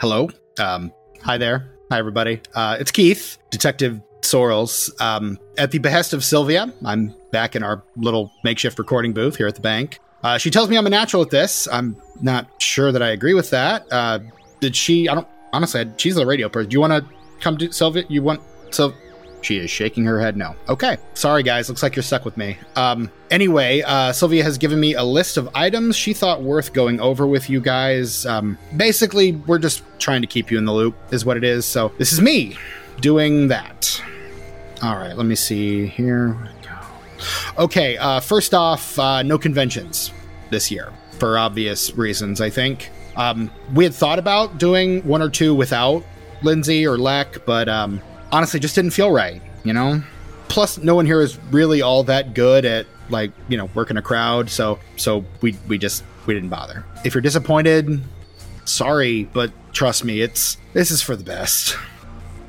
hello. Um, hi there. Hi, everybody. Uh, it's Keith, Detective Sorrels. Um, at the behest of Sylvia, I'm back in our little makeshift recording booth here at the bank. Uh, she tells me I'm a natural at this. I'm not sure that I agree with that. Uh, did she? I don't. Honestly, she's a radio person. Do you want to come to Sylvia? You want so? She is shaking her head no. Okay. Sorry, guys. Looks like you're stuck with me. Um, anyway, uh, Sylvia has given me a list of items she thought worth going over with you guys. Um, basically, we're just trying to keep you in the loop, is what it is. So this is me doing that. All right. Let me see here. Okay. Uh, first off, uh, no conventions this year for obvious reasons, I think. Um, we had thought about doing one or two without Lindsay or Leck, but um, honestly just didn't feel right, you know? Plus, no one here is really all that good at like, you know, working a crowd, so so we we just we didn't bother. If you're disappointed, sorry, but trust me, it's this is for the best.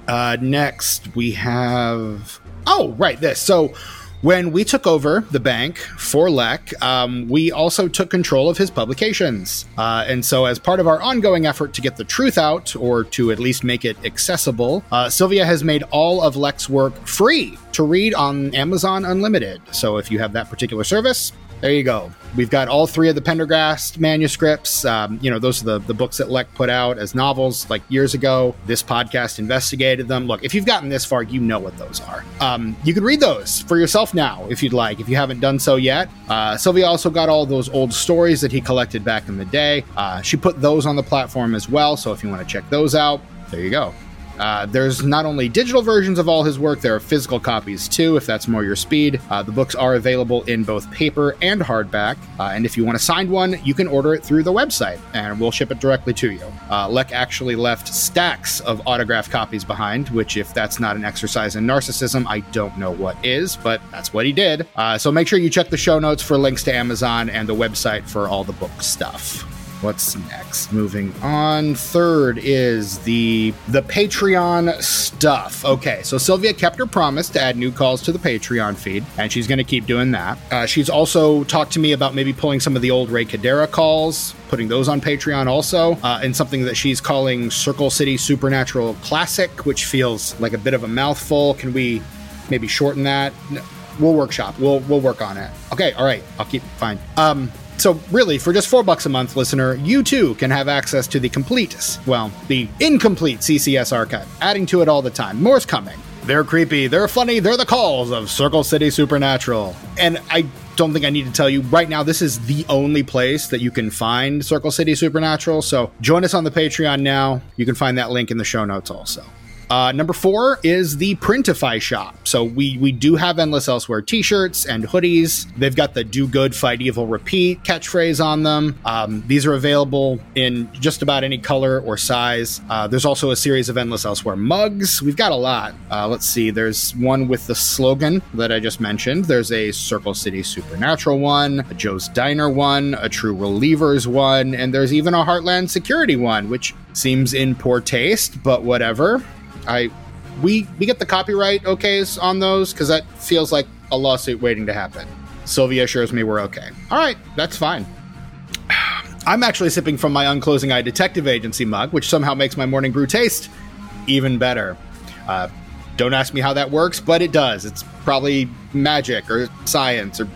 Uh next we have Oh, right, this. So when we took over the bank for Leck, um, we also took control of his publications. Uh, and so, as part of our ongoing effort to get the truth out, or to at least make it accessible, uh, Sylvia has made all of Leck's work free to read on Amazon Unlimited. So, if you have that particular service, there you go. We've got all three of the Pendergast manuscripts. Um, you know, those are the, the books that Leck put out as novels like years ago. This podcast investigated them. Look, if you've gotten this far, you know what those are. Um, you can read those for yourself now if you'd like, if you haven't done so yet. Uh, Sylvia also got all those old stories that he collected back in the day. Uh, she put those on the platform as well. So if you want to check those out, there you go. Uh, there's not only digital versions of all his work, there are physical copies too, if that's more your speed. Uh, the books are available in both paper and hardback. Uh, and if you want a signed one, you can order it through the website and we'll ship it directly to you. Uh, Leck actually left stacks of autographed copies behind, which, if that's not an exercise in narcissism, I don't know what is, but that's what he did. Uh, so make sure you check the show notes for links to Amazon and the website for all the book stuff. What's next? Moving on. Third is the the Patreon stuff. Okay, so Sylvia kept her promise to add new calls to the Patreon feed, and she's going to keep doing that. Uh, she's also talked to me about maybe pulling some of the old Ray Cadera calls, putting those on Patreon also, uh, and something that she's calling Circle City Supernatural Classic, which feels like a bit of a mouthful. Can we maybe shorten that? No, we'll workshop. We'll we'll work on it. Okay, all right. I'll keep fine. Um, so, really, for just four bucks a month, listener, you too can have access to the complete, well, the incomplete CCS archive, adding to it all the time. More's coming. They're creepy, they're funny, they're the calls of Circle City Supernatural. And I don't think I need to tell you right now, this is the only place that you can find Circle City Supernatural. So, join us on the Patreon now. You can find that link in the show notes also. Uh, number four is the Printify shop. So we we do have Endless Elsewhere T-shirts and hoodies. They've got the "Do Good, Fight Evil, Repeat" catchphrase on them. Um, these are available in just about any color or size. Uh, there's also a series of Endless Elsewhere mugs. We've got a lot. Uh, let's see. There's one with the slogan that I just mentioned. There's a Circle City Supernatural one, a Joe's Diner one, a True Relievers one, and there's even a Heartland Security one, which seems in poor taste, but whatever. I we we get the copyright okays on those because that feels like a lawsuit waiting to happen. Sylvia assures me we're okay. All right, that's fine. I'm actually sipping from my Unclosing Eye Detective Agency mug, which somehow makes my morning brew taste even better. Uh, don't ask me how that works, but it does. It's probably magic or science or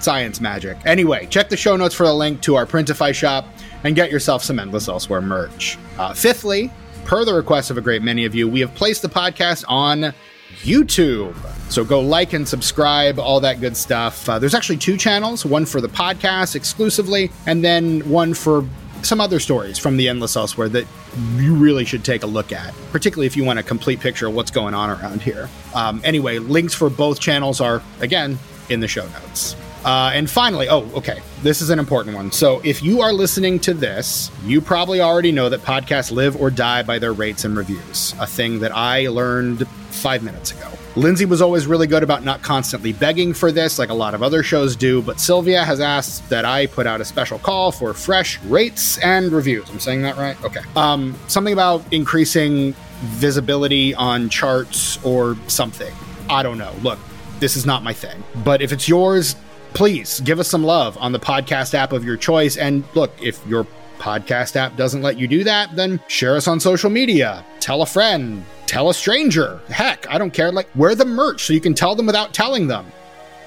science magic. Anyway, check the show notes for a link to our Printify shop and get yourself some Endless Elsewhere merch. Uh, fifthly, per the request of a great many of you, we have placed the podcast on YouTube. So go like and subscribe, all that good stuff. Uh, there's actually two channels one for the podcast exclusively, and then one for some other stories from the Endless Elsewhere that you really should take a look at, particularly if you want a complete picture of what's going on around here. Um, anyway, links for both channels are, again, in the show notes. Uh, and finally, oh, okay, this is an important one. So if you are listening to this, you probably already know that podcasts live or die by their rates and reviews, a thing that I learned five minutes ago. Lindsay was always really good about not constantly begging for this, like a lot of other shows do, but Sylvia has asked that I put out a special call for fresh rates and reviews. I'm saying that right? Okay. Um, something about increasing visibility on charts or something. I don't know. Look, this is not my thing. But if it's yours, please give us some love on the podcast app of your choice. And look, if you're podcast app doesn't let you do that, then share us on social media. Tell a friend, tell a stranger. Heck, I don't care. Like, wear the merch so you can tell them without telling them.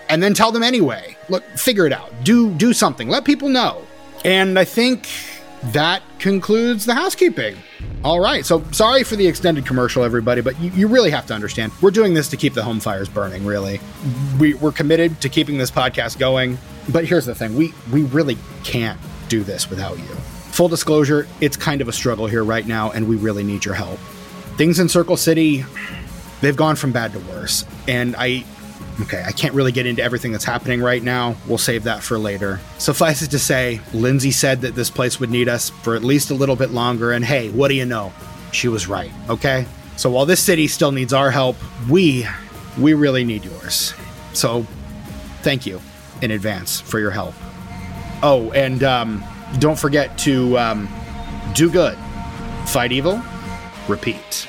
And then tell them anyway. Look, figure it out. Do do something. Let people know. And I think that concludes the housekeeping. All right. So sorry for the extended commercial, everybody, but you, you, really have to understand we're doing this to keep the home fires burning, really. We, we're committed to keeping this podcast going. But here's the thing we, we really can't do this without you. Full disclosure, it's kind of a struggle here right now, and we really need your help. Things in Circle City, they've gone from bad to worse. And I, Okay, I can't really get into everything that's happening right now. We'll save that for later. Suffice it to say, Lindsay said that this place would need us for at least a little bit longer, and hey, what do you know? She was right, okay? So while this city still needs our help, we we really need yours. So thank you in advance for your help. Oh, and um, don't forget to um, do good, fight evil, repeat.